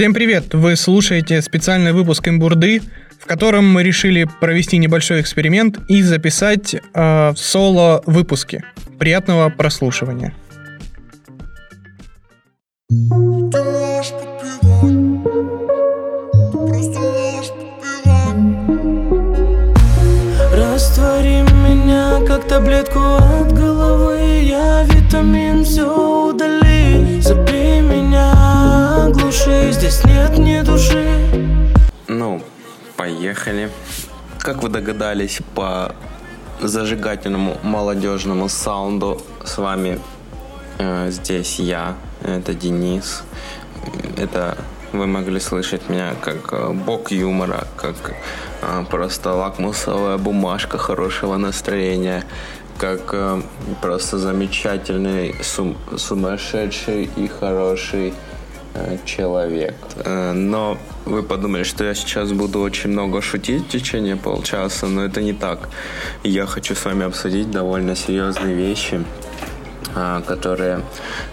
Всем привет! Вы слушаете специальный выпуск «Имбурды», в котором мы решили провести небольшой эксперимент и записать э, соло-выпуски. Приятного прослушивания. Раствори меня как таблетку от головы Я витамин все Забей глуши Здесь нет ни души Ну, поехали. Как вы догадались по зажигательному молодежному саунду, с вами э, здесь я, это Денис. Это вы могли слышать меня как э, бог юмора, как э, просто лакмусовая бумажка хорошего настроения, как э, просто замечательный, сум- сумасшедший и хороший человек. Э, Но вы подумали, что я сейчас буду очень много шутить в течение полчаса, но это не так. Я хочу с вами обсудить довольно серьезные вещи, а, которые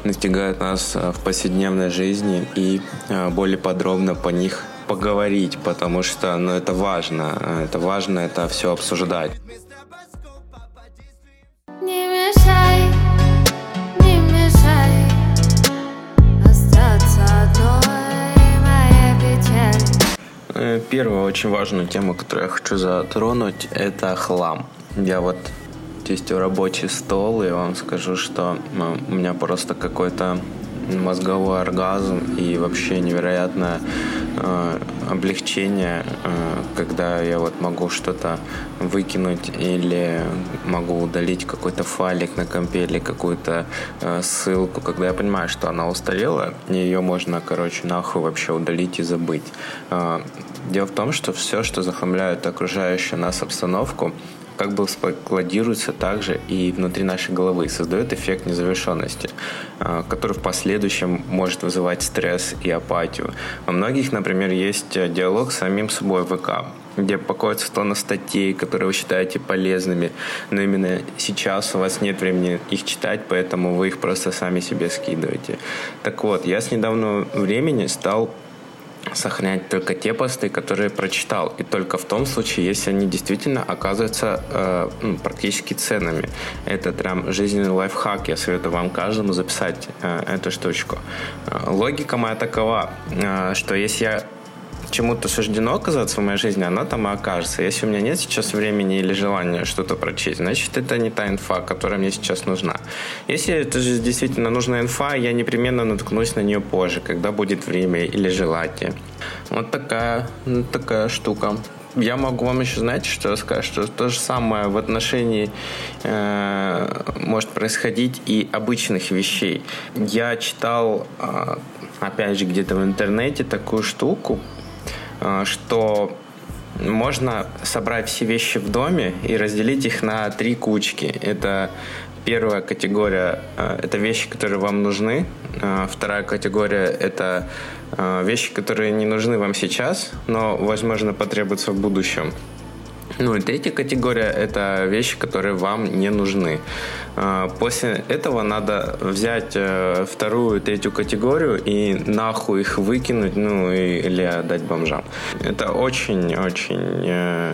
настигают нас в повседневной жизни и более подробно по них поговорить, потому что ну, это важно, это важно это все обсуждать. Первая очень важная тема, которую я хочу затронуть, это хлам. Я вот тестю рабочий стол, и вам скажу, что у меня просто какой-то мозговой оргазм и вообще невероятное э, облегчение, э, когда я вот могу что-то выкинуть или могу удалить какой-то файлик на компе или какую-то э, ссылку, когда я понимаю, что она устарела, ее можно, короче, нахуй вообще удалить и забыть. Э, дело в том, что все, что захламляет окружающую нас обстановку, как бы складируется также и внутри нашей головы, создает эффект незавершенности, а, который в последующем может вызывать стресс и апатию. У многих, например, есть э, диалог с самим собой в ВК, где покоится тонна статей, которые вы считаете полезными, но именно сейчас у вас нет времени их читать, поэтому вы их просто сами себе скидываете. Так вот, я с недавнего времени стал сохранять только те посты, которые прочитал. И только в том случае, если они действительно оказываются э, ну, практически ценными. Это прям жизненный лайфхак. Я советую вам каждому записать э, эту штучку. Э, логика моя такова, э, что если я чему-то суждено оказаться в моей жизни, оно там и окажется. Если у меня нет сейчас времени или желания что-то прочесть, значит, это не та инфа, которая мне сейчас нужна. Если это же действительно нужна инфа, я непременно наткнусь на нее позже, когда будет время или желание. Вот такая, ну, такая штука. Я могу вам еще, знаете, что сказать, что то же самое в отношении э, может происходить и обычных вещей. Я читал, э, опять же, где-то в интернете такую штуку, что можно собрать все вещи в доме и разделить их на три кучки. Это первая категория э, – это вещи, которые вам нужны. Э, Вторая категория – это э, вещи, которые не нужны вам сейчас, но, возможно, потребуются в будущем. Ну и третья категория – это вещи, которые вам не нужны. Э, После этого надо взять э, вторую третью категорию и нахуй их выкинуть, ну или отдать бомжам. Это очень-очень э,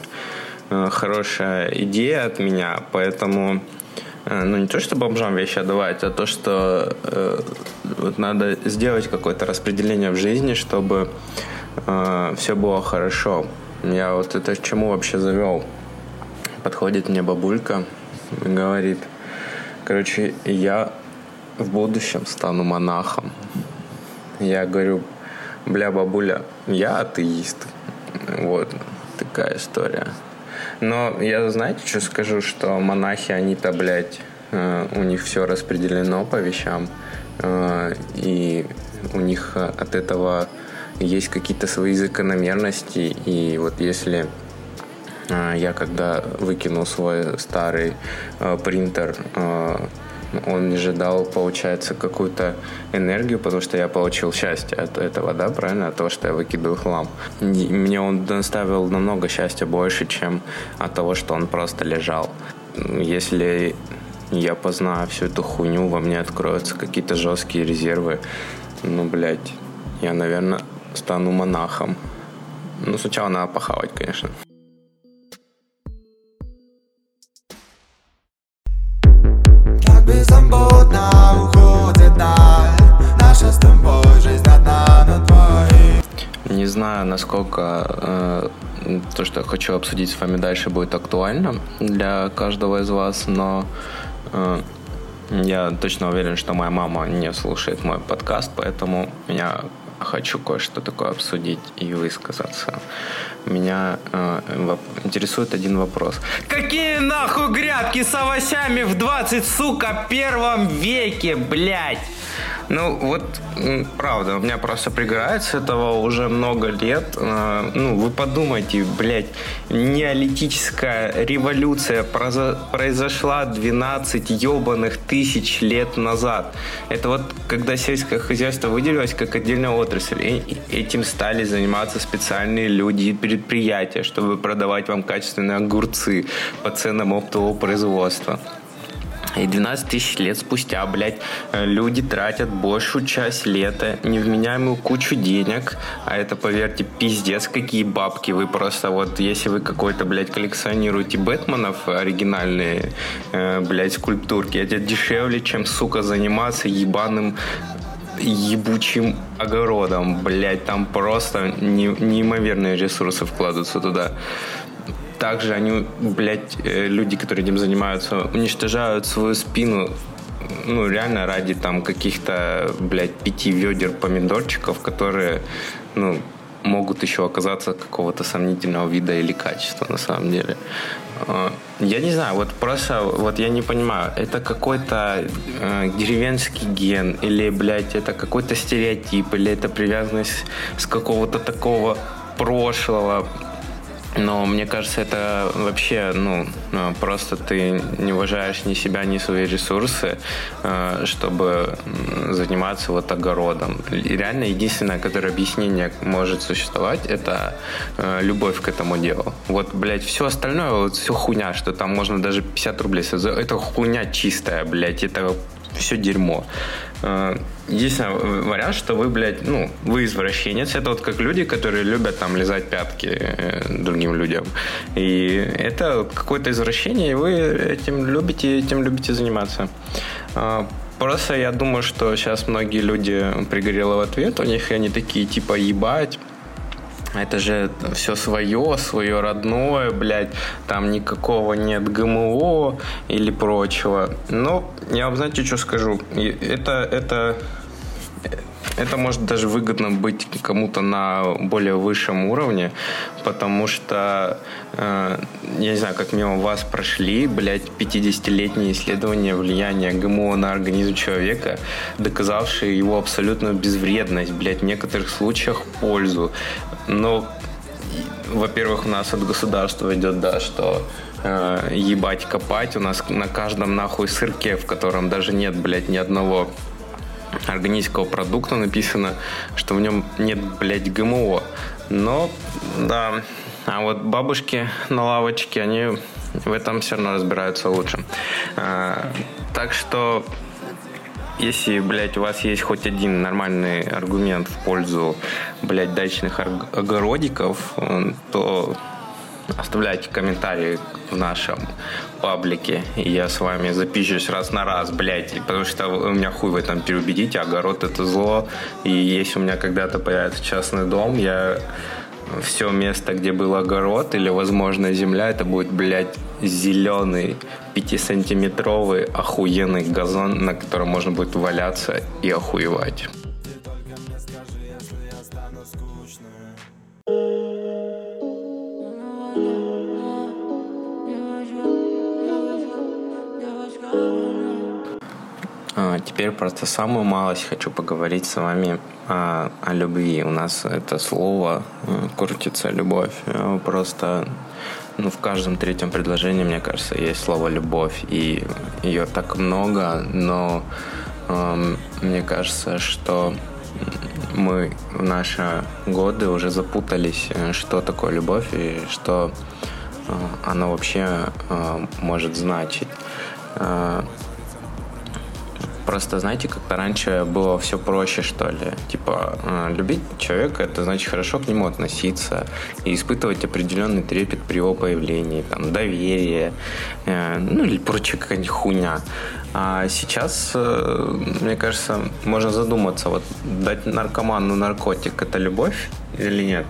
э, хорошая идея от меня, поэтому э, ну не то, что бомжам вещи отдавать, а то, что э, вот надо сделать какое-то распределение в жизни, чтобы все было хорошо. Я вот это к чему вообще завел? Подходит мне бабулька и говорит, короче, я в будущем стану монахом. Я говорю, бля, бабуля, я атеист. Вот такая история. Но я, знаете, что скажу, что монахи, они-то, блядь, э, у них все распределено по вещам, э, и у них от этого есть какие-то свои закономерности, и вот если э, я когда выкинул свой старый э, принтер, э, он не ожидал, получается, какую-то энергию, потому что я получил счастье от этого, да, правильно, от того, что я выкидываю хлам. Мне он доставил намного счастья больше, чем от того, что он просто лежал. Если я познаю всю эту хуйню, во мне откроются какие-то жесткие резервы, ну, блядь, я, наверное, стану монахом. Ну, сначала надо похавать, конечно. Как беззаботно уходит даль Наша с тобой жизнь одна на двоих Не знаю, насколько э, то, что я хочу обсудить с вами дальше, будет актуально для каждого из вас, но э, я точно уверен, что моя мама не слушает мой подкаст, поэтому я хочу кое-что такое обсудить и высказаться. Меня э, интересует один вопрос. Какие нахуй грядки с овощами в 20, сука, первом веке, блядь? Ну, вот, правда, у меня просто пригорает с этого уже много лет. Э, Ну, вы подумайте, блядь, неолитическая революция произошла 12 ебаных тысяч лет назад. Это вот когда сельское хозяйство выделилось как отдельная отрасль, и этим стали заниматься специальные люди и предприятия, чтобы продавать вам качественные огурцы по ценам оптового производства. И 12 тысяч лет спустя, блядь, э, люди тратят большую часть лета, невменяемую кучу денег, а это, поверьте, пиздец, какие бабки. Вы просто. Вот, если вы какой-то, блядь, коллекционируете Бэтменов оригинальные, э, блядь, скульптурки, это дешевле, чем, сука, заниматься ебаным ебучим огородом, блядь, там просто не- неимоверные ресурсы вкладываются туда также они, блядь, э, люди, которые этим занимаются, уничтожают свою спину ну, реально ради там каких-то, блядь, пяти ведер помидорчиков, которые, ну, могут еще оказаться какого-то сомнительного вида или качества на самом деле. Э, Я не знаю, вот просто, вот я не понимаю, это какой-то э, деревенский ген, или, блядь, это какой-то стереотип, или это привязанность с какого-то такого прошлого, но мне кажется, это вообще, ну, э, просто ты не уважаешь ни себя, ни свои ресурсы, э, чтобы заниматься вот огородом. И реально единственное, которое объяснение может существовать, это э, любовь к этому делу. Вот, блядь, все остальное, вот все хуйня, что там можно даже 50 рублей Это хуйня чистая, блядь, это все дерьмо. Э, Единственный вариант, что вы, блядь, ну, вы извращенец. Это вот как люди, которые любят там лизать пятки э, другим людям. И это какое-то извращение, и вы этим любите, этим любите заниматься. А, Просто я думаю, что сейчас многие люди пригорело в ответ, у них они такие типа ебать, это же все свое, свое родное, блядь, там никакого нет ГМО или прочего. Но я вам знаете, что скажу? Это, это, это может даже выгодно быть кому-то на более высшем уровне, потому что, э, я не знаю, как мимо вас прошли, блядь, 50-летние исследования влияния ГМО на организм человека, доказавшие его абсолютную безвредность, блядь, в некоторых случаях пользу. Но во-первых, у нас от государства идет, да, что э, ебать копать. У нас на каждом нахуй сырке, в котором даже нет, блядь, ни одного органического продукта написано, что в нем нет, блядь, ГМО. Но, да, а вот бабушки на лавочке, они в этом все равно разбираются лучше. А, так что если, блядь, у вас есть хоть один нормальный аргумент в пользу, блядь, дачных огородиков, то оставляйте комментарии в нашем паблике, и я с вами запишусь раз на раз, блядь, потому что у меня хуй в этом переубедите, огород это зло, и если у меня когда-то появится частный дом, я все место, где был огород или, возможно, земля, это будет, блядь, зеленый 5-сантиметровый охуенный газон, на котором можно будет валяться и охуевать. Теперь просто самую малость хочу поговорить с вами а, о любви. У нас это слово э, крутится любовь. Э, Просто ну, в каждом третьем предложении, мне кажется, есть слово любовь. И ее так много, но эм, мне кажется, что мы в наши годы уже запутались, э, что такое любовь и что э, она вообще э, может значить. Просто, знаете, как-то раньше было все проще, что ли. Типа, э, любить человека, это значит хорошо к нему относиться и испытывать определенный трепет при его появлении, там, доверие, э, ну, или прочая какая-нибудь хуйня. А сейчас, э, мне кажется, можно задуматься, вот дать наркоману наркотик – это любовь или нет?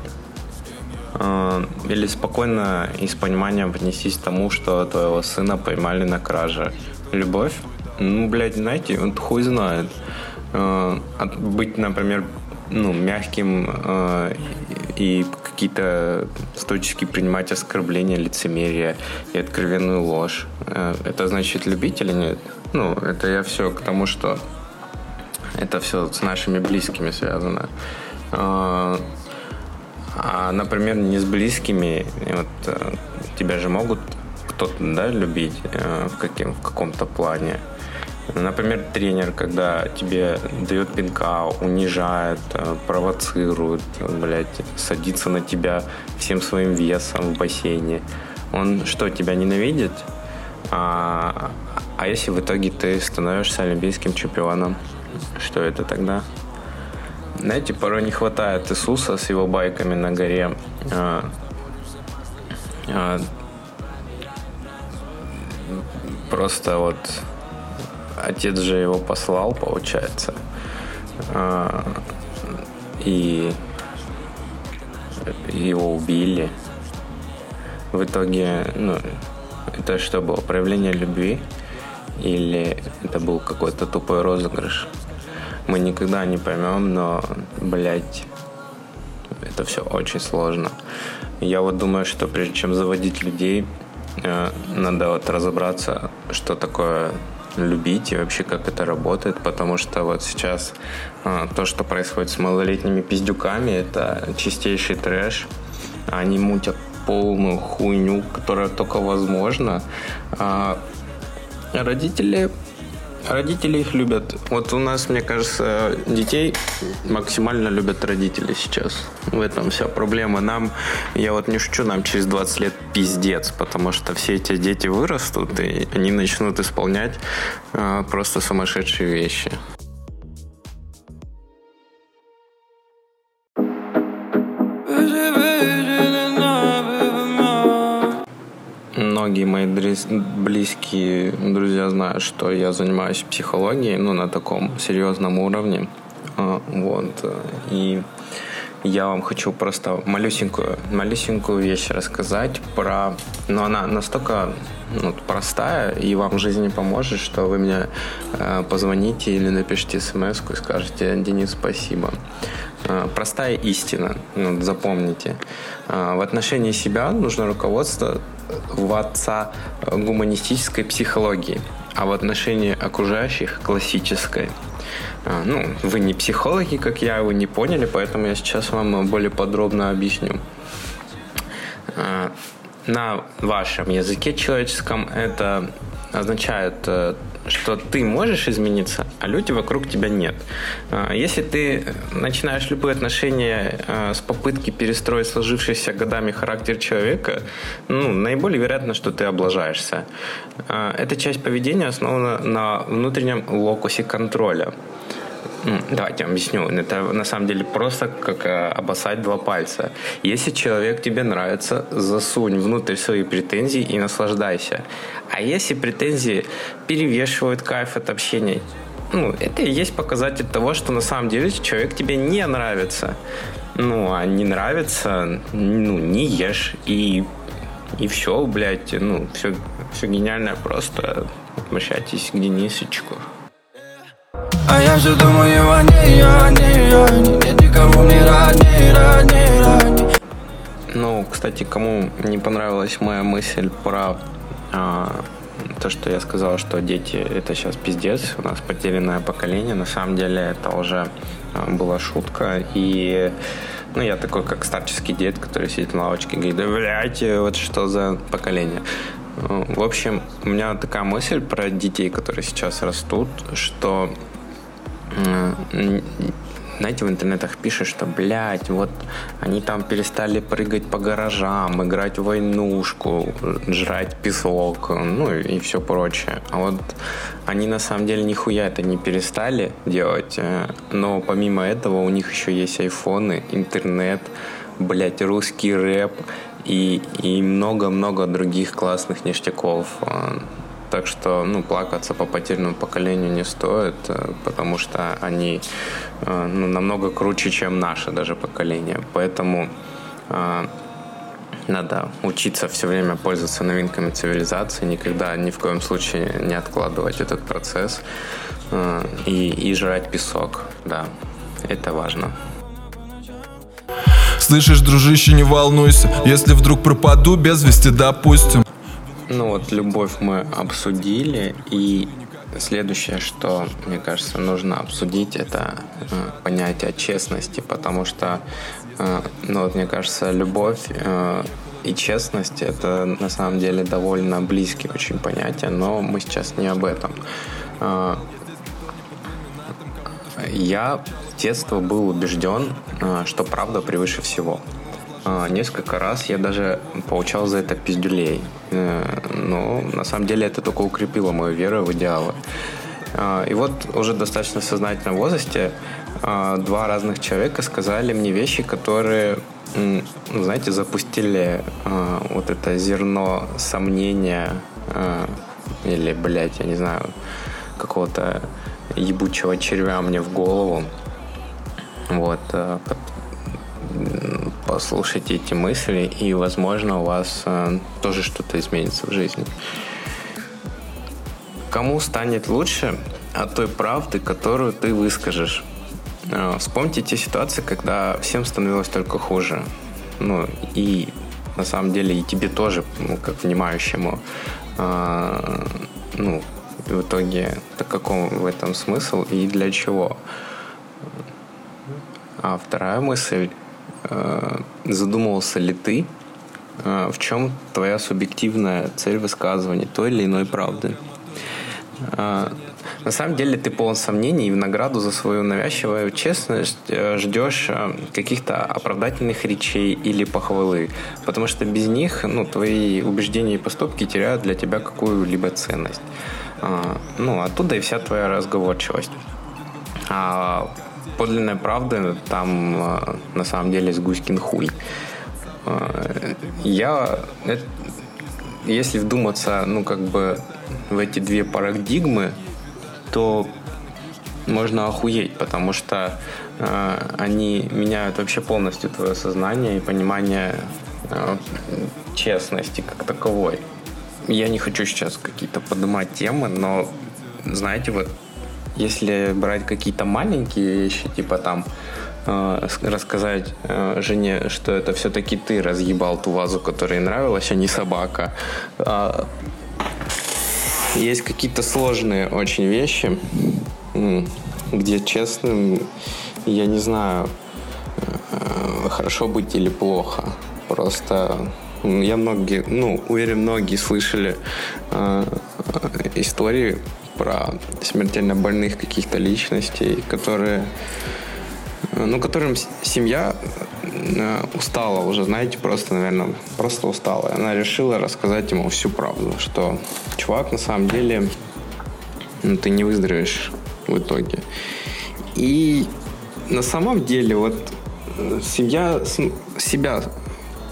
Или спокойно и с пониманием отнестись к тому, что твоего сына поймали на краже. Любовь? Ну, блядь, знаете, он хуй знает. Э, Быть, например, ну, мягким э, и какие-то стоически принимать оскорбления, лицемерие и откровенную ложь. Э, Это значит любить или нет? Ну, это я все к тому, что это все с нашими близкими связано. Э, А, например, не с близкими, вот э, тебя же могут кто-то, да, любить э, в, каким, в каком-то плане. Например, тренер, когда тебе дает пинка, унижает, э, провоцирует, блядь, садится на тебя всем своим весом в бассейне. Он что, тебя ненавидит? А, а если в итоге ты становишься олимпийским чемпионом, что это тогда? Знаете, порой не хватает Иисуса с его байками на горе. А, а, просто вот отец же его послал, получается. А, и его убили. В итоге, ну, это что было? Проявление любви? Или это был какой-то тупой розыгрыш? Мы никогда не поймем, но, блядь, это все очень сложно. Я вот думаю, что прежде чем заводить людей, э, надо вот разобраться, что такое любить и вообще как это работает, потому что вот сейчас э, то, что происходит с малолетними пиздюками, это чистейший трэш. Они мутят полную хуйню, которая только возможно. А родители Родители их любят. Вот у нас, мне кажется, детей максимально любят родители сейчас. В этом вся проблема. Нам, я вот не шучу, нам через 20 лет пиздец, потому что все эти дети вырастут, и они начнут исполнять э, просто сумасшедшие вещи. Многие мои близкие друзья знают, что я занимаюсь психологией, ну, на таком серьезном уровне. А, Вот. И я вам хочу просто малюсенькую, малюсенькую вещь рассказать про... Но она настолько ну, простая и вам в жизни поможет, что вы мне э, позвоните или напишите смс и скажете «Денис, спасибо». Э, Простая истина, ну, запомните. Э, В отношении себя нужно руководствоваться гуманистической психологией, а в отношении окружающих – классической. А, Ну, вы не психологи, как я, вы не поняли, поэтому я сейчас вам более подробно объясню. А, На вашем языке человеческом это означает, э, что ты можешь измениться, а люди вокруг тебя нет. А, Если ты начинаешь любые отношения э, с попытки перестроить сложившийся годами характер человека, ну, наиболее вероятно, что ты облажаешься. А, Эта часть поведения основана на внутреннем локусе контроля. Давайте объясню. Это на самом деле просто как э, обоссать два пальца. Если человек тебе нравится, засунь внутрь свои претензии и наслаждайся. А если претензии перевешивают кайф от общения, ну, это и есть показатель того, что на самом деле человек тебе не нравится. Ну, а не нравится, ну, не ешь. И, и все, блядь, ну, все, все гениальное просто. Обращайтесь к Денисочку. А я все думаю о ней, о ней, о ней. Нет никого мне родней, родней, родней Ну, кстати, кому не понравилась моя мысль про а, то, что я сказал, что дети это сейчас пиздец, у нас потерянное поколение, на самом деле это уже а, была шутка, и ну, я такой, как старческий дед, который сидит на лавочке и говорит, да, блядь, вот что за поколение. Ну, В общем, у меня такая мысль про детей, которые сейчас растут, что знаете, в интернетах пишут, что, блядь, вот они там перестали прыгать по гаражам, играть в войнушку, жрать песок, ну и все прочее. А вот они на самом деле нихуя это не перестали делать, э, но помимо этого у них еще есть айфоны, интернет, блядь, русский рэп и и много-много других классных ништяков. Так что, ну, плакаться по потерянному поколению не стоит, э, потому что они э, ну, намного круче, чем наше даже поколение. Поэтому э, надо учиться все время пользоваться новинками цивилизации, никогда ни в коем случае не откладывать этот процесс и, и жрать песок. Да, это важно. Слышишь, дружище, не волнуйся Если вдруг пропаду без вести, допустим ну вот любовь мы обсудили, и следующее, что, мне кажется, нужно обсудить, это э, понятие честности, потому что, э, ну вот мне кажется, любовь э, и честность это на самом деле довольно близкие очень понятия, но мы сейчас не об этом. Я с детства был убежден, что правда превыше всего. А, несколько раз я даже получал за это пиздюлей. Э, но на самом деле это только укрепило мою веру в идеалы. А, и вот уже достаточно в сознательном возрасте а, два разных человека сказали мне вещи, которые, ну, знаете, запустили вот это зерно сомнения или, блядь, я не знаю, какого-то ебучего червя мне в голову. Вот, послушайте эти мысли, и, возможно, у вас э, тоже что-то изменится в жизни. Кому станет лучше от той правды, которую ты выскажешь? Э, вспомните те ситуации, когда всем становилось только хуже. Ну, и на самом деле и тебе тоже, ну, как внимающему, э, ну, в итоге, так каком в этом смысл и для чего? А вторая мысль Э, задумывался ли ты, э, в чем твоя субъективная цель высказывания той или иной правды? Э, на самом деле ты полон сомнений и в награду за свою навязчивую честность ждешь каких-то оправдательных речей или похвалы, потому что без них ну, твои убеждения и поступки теряют для тебя какую-либо ценность. Ну, оттуда и вся твоя разговорчивость. А подлинная правда там э, на самом деле с Гуськин хуй. Э, я, если вдуматься, ну, как бы в эти две парадигмы, то можно охуеть, потому что э, они меняют вообще полностью твое сознание и понимание э, честности как таковой. Я не хочу сейчас какие-то поднимать темы, но знаете, вот если брать какие-то маленькие вещи, типа там э, рассказать э, жене, что это все-таки ты разъебал ту вазу, которая нравилась, а не собака. А, есть какие-то сложные очень вещи, где честным, я не знаю, э, хорошо быть или плохо. Просто я многие, ну, уверен, многие слышали э, истории про смертельно больных каких-то личностей, которые, ну, которым семья э, устала уже, знаете, просто, наверное, просто устала. Она решила рассказать ему всю правду, что чувак, на самом деле, ну, ты не выздоровеешь в итоге. И на самом деле вот э, семья себя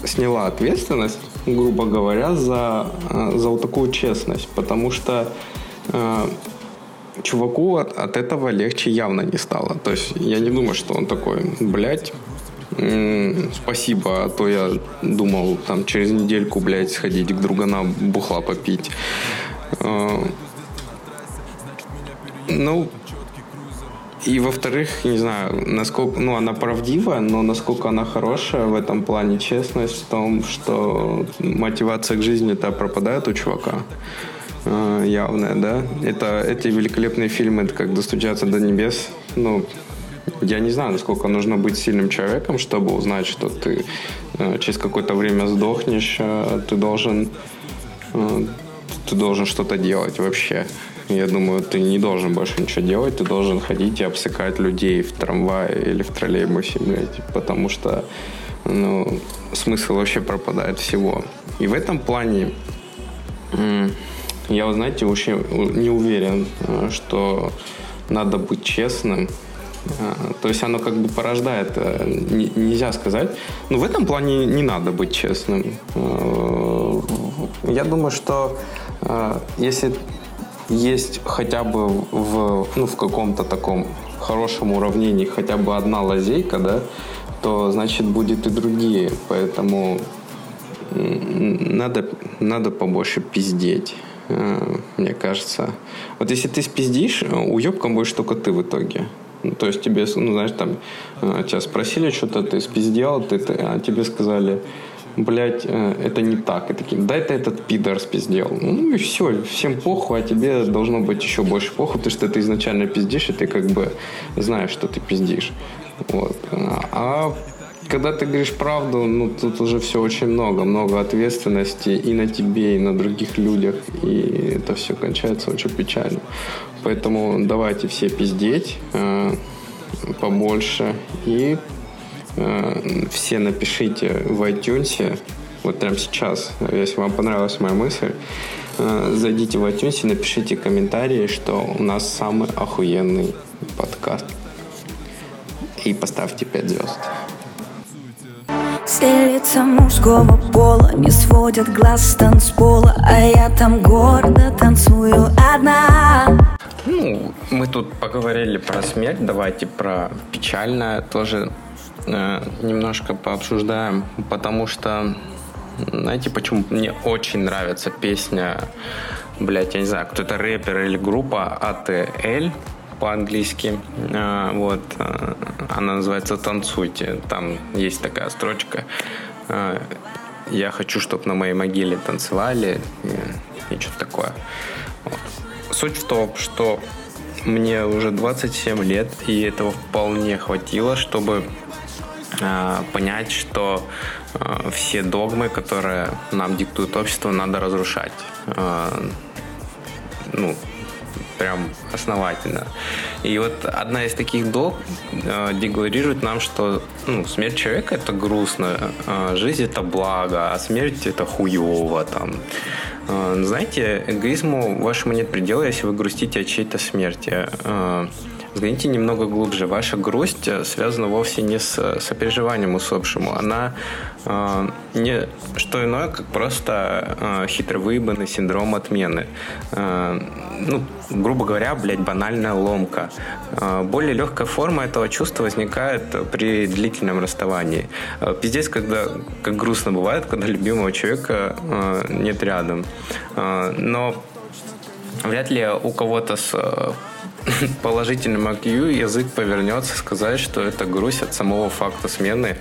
сняла ответственность, грубо говоря, за, э, за вот такую честность, потому что э, чуваку от, от этого легче явно не стало. То есть я не думаю, что он такой, блядь, спасибо, а то я думал там через недельку, блядь, сходить к другана бухла попить. Э, ну, и во-вторых, не знаю, насколько, ну, она правдива, но насколько она хорошая в этом плане, честность в том, что мотивация к жизни-то пропадает у чувака э, явная, да. Это эти великолепные фильмы, это как достучаться до небес. Ну, я не знаю, насколько нужно быть сильным человеком, чтобы узнать, что ты э, через какое-то время сдохнешь, э, ты должен э, ты должен что-то делать вообще. я думаю, ты не должен больше ничего делать, ты должен ходить и обсыкать людей в трамвае или в троллейбусе, блядь, потому что, ну, смысл вообще пропадает всего. И в этом плане я, вы знаете, вообще не уверен, э, что надо быть честным. Э, То есть оно как бы порождает, э, не- нельзя сказать. Но в этом плане не надо быть честным. Я думаю, что если есть хотя бы в, ну, в каком-то таком хорошем уравнении хотя бы одна лазейка, да, то значит будет и другие. Поэтому надо, надо побольше пиздеть, мне кажется. Вот если ты спиздишь, э, уебком будешь только ты в итоге. Ну, То есть тебе, ну, знаешь, там, э, тебя спросили что-то, ты спиздел, ты, ты- а тебе сказали, блядь, э, это не так. И такие, да это этот пидор спиздел. Ну и все, всем похуй, а тебе должно быть еще больше похуй, потому что ты изначально пиздишь, и ты как бы знаешь, что ты пиздишь. Вот. А когда ты говоришь правду, ну тут уже все очень много, много ответственности и на тебе, и на других людях, и это все кончается очень печально. Поэтому давайте все пиздеть э, побольше и э, все напишите в iTunes, вот прямо сейчас, если вам понравилась моя мысль, э, зайдите в iTunes и напишите комментарии, что у нас самый охуенный подкаст. И поставьте 5 звезд. Все лица мужского пола не сводят глаз с танцпола А я там гордо танцую одна. Ну, мы тут поговорили про смерть, давайте про печальное тоже э, немножко пообсуждаем, потому что, знаете, почему мне очень нравится песня, блять, я не знаю, кто это рэпер или группа ATL по-английски, Э, вот, э, она называется «Танцуйте», там есть такая строчка, э, я хочу, чтобы на моей могиле танцевали и, и что-то такое. Вот. Суть в том, что мне уже 27 лет, и этого вполне хватило, чтобы понять, что все догмы, которые нам диктует общество, надо разрушать. Ну, прям основательно. И вот одна из таких догм э, декларирует нам, что ну, смерть человека это грустно, э, жизнь это благо, а смерть это хуево там. Э, знаете, эгоизму вашему нет предела, если вы грустите от чьей-то смерти. Э, Взгляните немного глубже. Ваша грусть э, связана вовсе не с сопереживанием усопшему. Она э, не что иное, как просто э, хитро выебанный синдром отмены. Э, ну, грубо говоря, блядь, банальная ломка. Э, более легкая форма этого чувства возникает при длительном расставании. Э, пиздец, когда как грустно бывает, когда любимого человека э, нет рядом. Э, но вряд ли у кого-то с положительным IQ язык повернется сказать, что это грусть от самого факта смены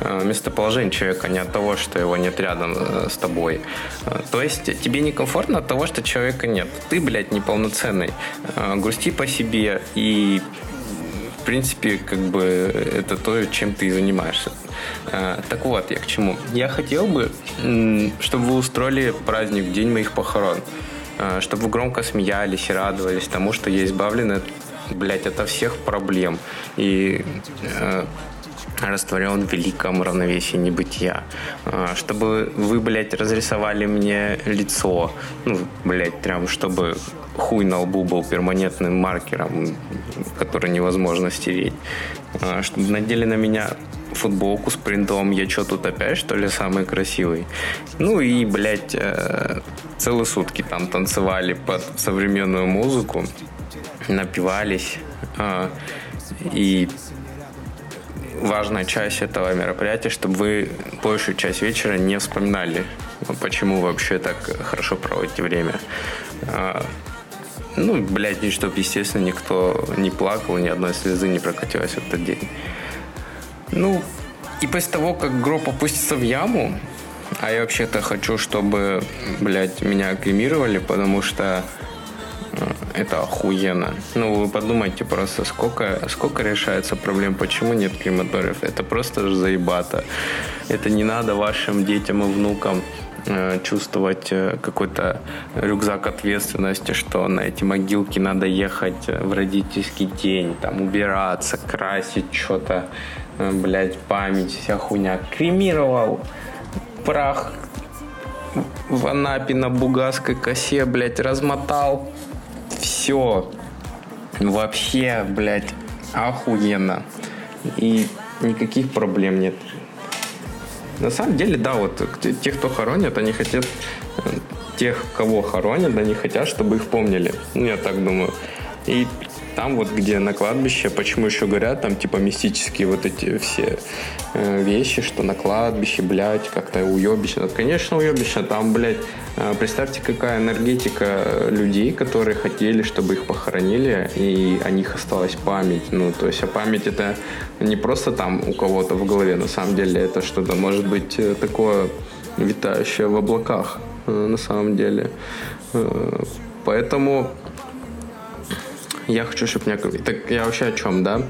э, местоположения человека, а не от того, что его нет рядом э, с тобой. Э, То есть тебе некомфортно от того, что человека нет. Ты, блядь, неполноценный. Грусти по себе и в принципе, как бы это то, чем ты и занимаешься. Так вот, я к чему. Я хотел бы, чтобы вы устроили праздник в день моих похорон. Э, Чтобы вы громко смеялись и радовались тому, что я избавлен от, блядь, ото всех проблем. И э, растворен в великом равновесии небытия. Э, Чтобы вы, блядь, разрисовали мне лицо. Ну, блядь, прям, чтобы хуй на лбу был перманентным маркером, который невозможно стереть. Чтобы надели на меня футболку с принтом «Я чё тут опять, что ли, самый красивый?» Ну и, блядь, э, целые сутки там танцевали под современную музыку, напивались. э, И важная часть этого мероприятия, чтобы вы большую часть вечера не вспоминали, почему вообще так хорошо проводите время. А, Ну, блядь, чтобы, естественно, никто не плакал, ни одной слезы не прокатилась в этот день. Ну, и после того, как гроб опустится в яму, а я вообще-то хочу, чтобы, блядь, меня кремировали, потому что э, это охуенно. Ну, вы подумайте просто, сколько, сколько решается проблем, почему нет крематориев. Это просто же заебато. Это не надо вашим детям и внукам чувствовать э, какой-то рюкзак ответственности, что на эти могилки надо ехать в родительский день, там убираться, красить что-то, э, блядь, память, вся хуйня. Кремировал прах в Анапе на Бугасской косе, блядь, размотал. Все. Вообще, блядь, охуенно. И никаких проблем нет. На самом деле, да, вот те, кто хоронят, они хотят э, тех, кого хоронят, они хотят, чтобы их помнили. Ну, я так думаю. И там вот, где на кладбище, почему еще говорят, там типа мистические вот эти все э, вещи, что на кладбище, блядь, как-то уебищно. Конечно, уебищно. Там, блядь, э, представьте, какая энергетика людей, которые хотели, чтобы их похоронили, и о них осталась память. Ну, то есть, а память это не просто там у кого-то в голове, на самом деле, это что-то может быть э, такое витающее в облаках, э, на самом деле. Э, поэтому я хочу, чтобы меня... Так я вообще о чем, да?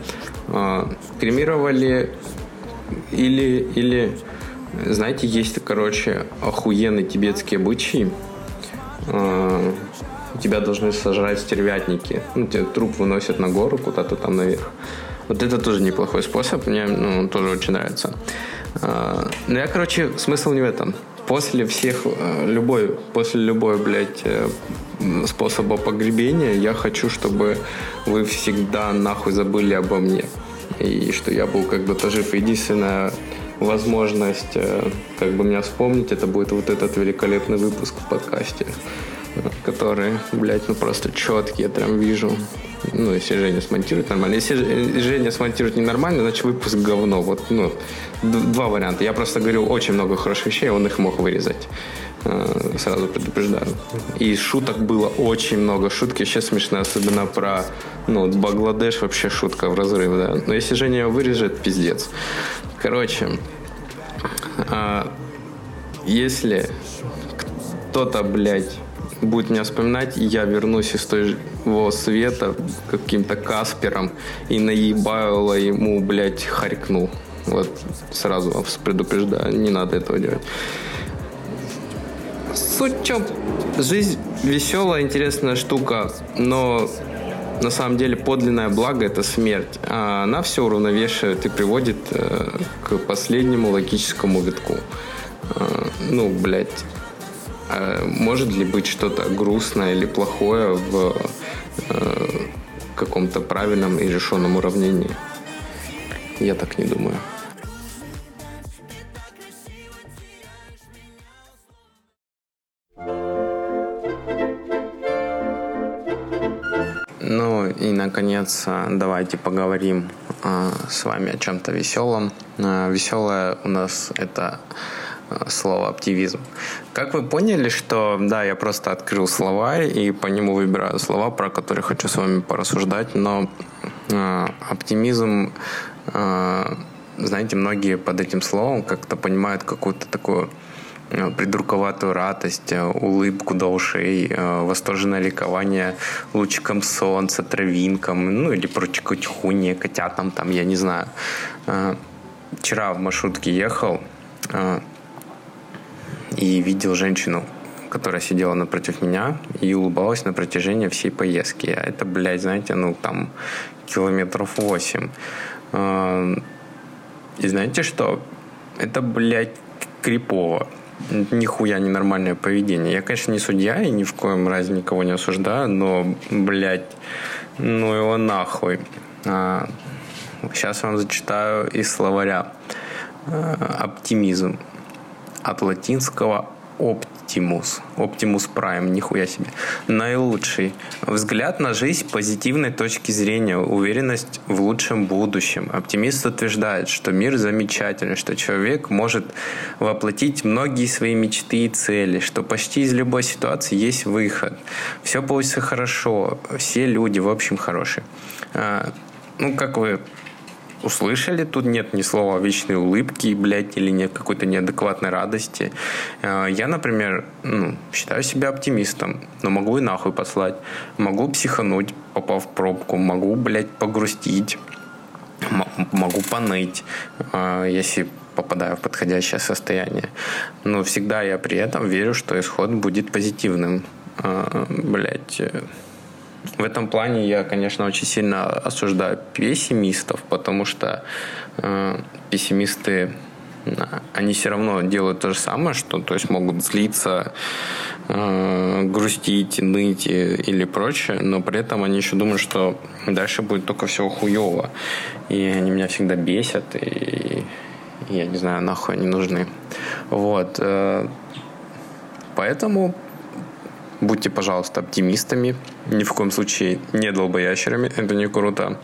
А, кремировали или, или... Знаете, есть, короче, охуенный тибетский обычай. А, тебя должны сожрать стервятники. Ну, тебе труп выносят на гору куда-то там наверх. Вот это тоже неплохой способ, мне ну, тоже очень нравится. А, ну, я, короче, смысл не в этом. После всех, э, любой, после любой, блядь, э, способа погребения, я хочу, чтобы вы всегда нахуй забыли обо мне. И что я был как бы тоже единственная возможность э, как бы меня вспомнить, это будет вот этот великолепный выпуск в подкасте, который, блядь, ну просто четкий, я прям вижу. Ну, если Женя смонтирует нормально. Если Женя смонтирует ненормально, значит выпуск говно. Вот, ну, два варианта. Я просто говорил очень много хороших вещей, он их мог вырезать. Э, сразу предупреждаю. И шуток было очень много. Шутки сейчас смешные, особенно про ну, Бангладеш вообще шутка в разрыв, да. Но если Женя ее вырежет, пиздец. Короче, а, если кто-то, блядь, будет меня вспоминать, я вернусь из того света каким-то Каспером и наебало ему, блядь, харькну. Вот сразу вас предупреждаю, не надо этого делать. Суть в чем? Жизнь веселая, интересная штука, но на самом деле подлинное благо это смерть. А она все уравновешивает и приводит э, к последнему логическому витку. Э, ну, блядь, э, может ли быть что-то грустное или плохое в э, каком-то правильном и решенном уравнении? Я так не думаю. Ну и, наконец, а, давайте поговорим а, с вами о чем-то веселом. А, веселое у нас это слово оптимизм. Как вы поняли, что да, я просто открыл слова и по нему выбираю слова, про которые хочу с вами порассуждать, но э, оптимизм, э, знаете, многие под этим словом как-то понимают какую-то такую Э, придурковатую радость, э, улыбку до ушей, э, восторженное ликование лучиком солнца, травинкам, ну или прочей котихуне, котятам там, я не знаю. Вчера в маршрутке ехал и видел женщину, которая сидела напротив меня и улыбалась на протяжении всей поездки. А это, блядь, знаете, ну там километров восемь. И знаете что? Это, блядь, крипово нихуя ненормальное поведение. Я, конечно, не судья и ни в коем разе никого не осуждаю, но, блядь, ну его нахуй. А, сейчас вам зачитаю из словаря. А, оптимизм. От латинского Оптимус. Оптимус Prime, нихуя себе. Наилучший. Взгляд на жизнь позитивной точки зрения, уверенность в лучшем будущем. Оптимист утверждает, что мир замечательный, что человек может воплотить многие свои мечты и цели, что почти из любой ситуации есть выход. Все получится хорошо, все люди, в общем, хорошие. А, ну, как вы услышали, тут нет ни слова вечной улыбки, блядь, или нет какой-то неадекватной радости. Э, я, например, ну, считаю себя оптимистом, но могу и нахуй послать. Могу психануть, попав в пробку, могу, блядь, погрустить, могу поныть, э, если попадаю в подходящее состояние. Но всегда я при этом верю, что исход будет позитивным. А, Блять, в этом плане я, конечно, очень сильно осуждаю пессимистов, потому что э, пессимисты они все равно делают то же самое, что то есть могут злиться, э, грустить, ныть или прочее, но при этом они еще думают, что дальше будет только все хуево. И они меня всегда бесят, и, и я не знаю, нахуй они нужны. Вот. Э, поэтому будьте, пожалуйста, оптимистами. Ни в коем случае не долбоящерами. Это не круто.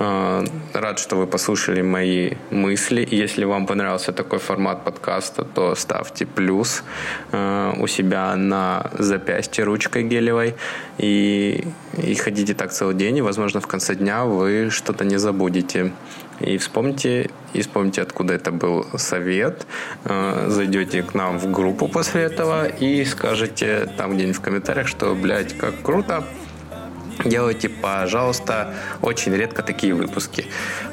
Э, рад, что вы послушали мои мысли. Если вам понравился такой формат подкаста, то ставьте плюс э, у себя на запястье ручкой гелевой и, и ходите так целый день, и, возможно, в конце дня вы что-то не забудете. И вспомните, и вспомните, откуда это был совет. Э, зайдете к нам в группу после этого и скажете там где-нибудь в комментариях, что, блядь, как круто, Делайте, пожалуйста, очень редко такие выпуски.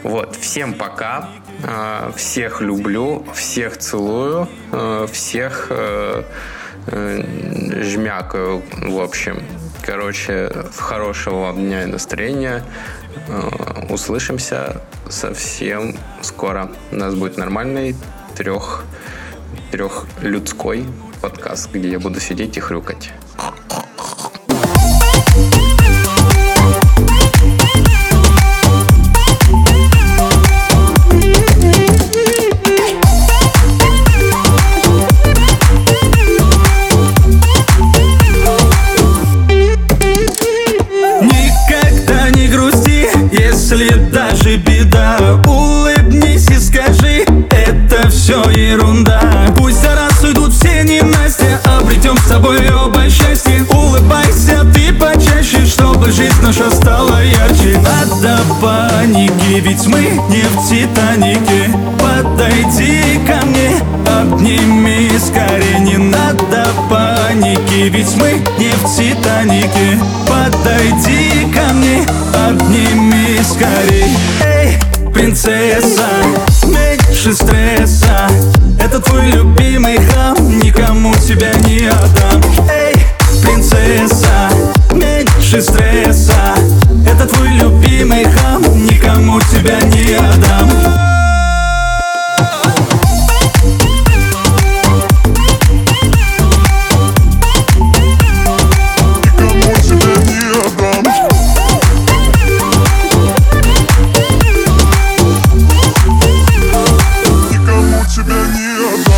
Вот, всем пока, э, всех люблю, всех целую, э, всех э, жмякаю, в общем. Короче, хорошего вам дня и настроения. Услышимся совсем скоро. У нас будет нормальный трех, трехлюдской подкаст, где я буду сидеть и хрюкать. если даже беда Улыбнись и скажи, это все ерунда. Пусть за раз уйдут все ненастья Обретем с собой оба ведь мы не в Титанике. Подойди ко мне, обними скорее. Не надо паники Ведь мы не в Титанике. Подойди ко мне, обними скорее. Эй, принцесса, меньше стресса. Это твой любимый хам Никому тебя не отдам. Эй, принцесса, меньше стресса. Это твой любимый хам Никому тебя не отдам. Тебя не отдам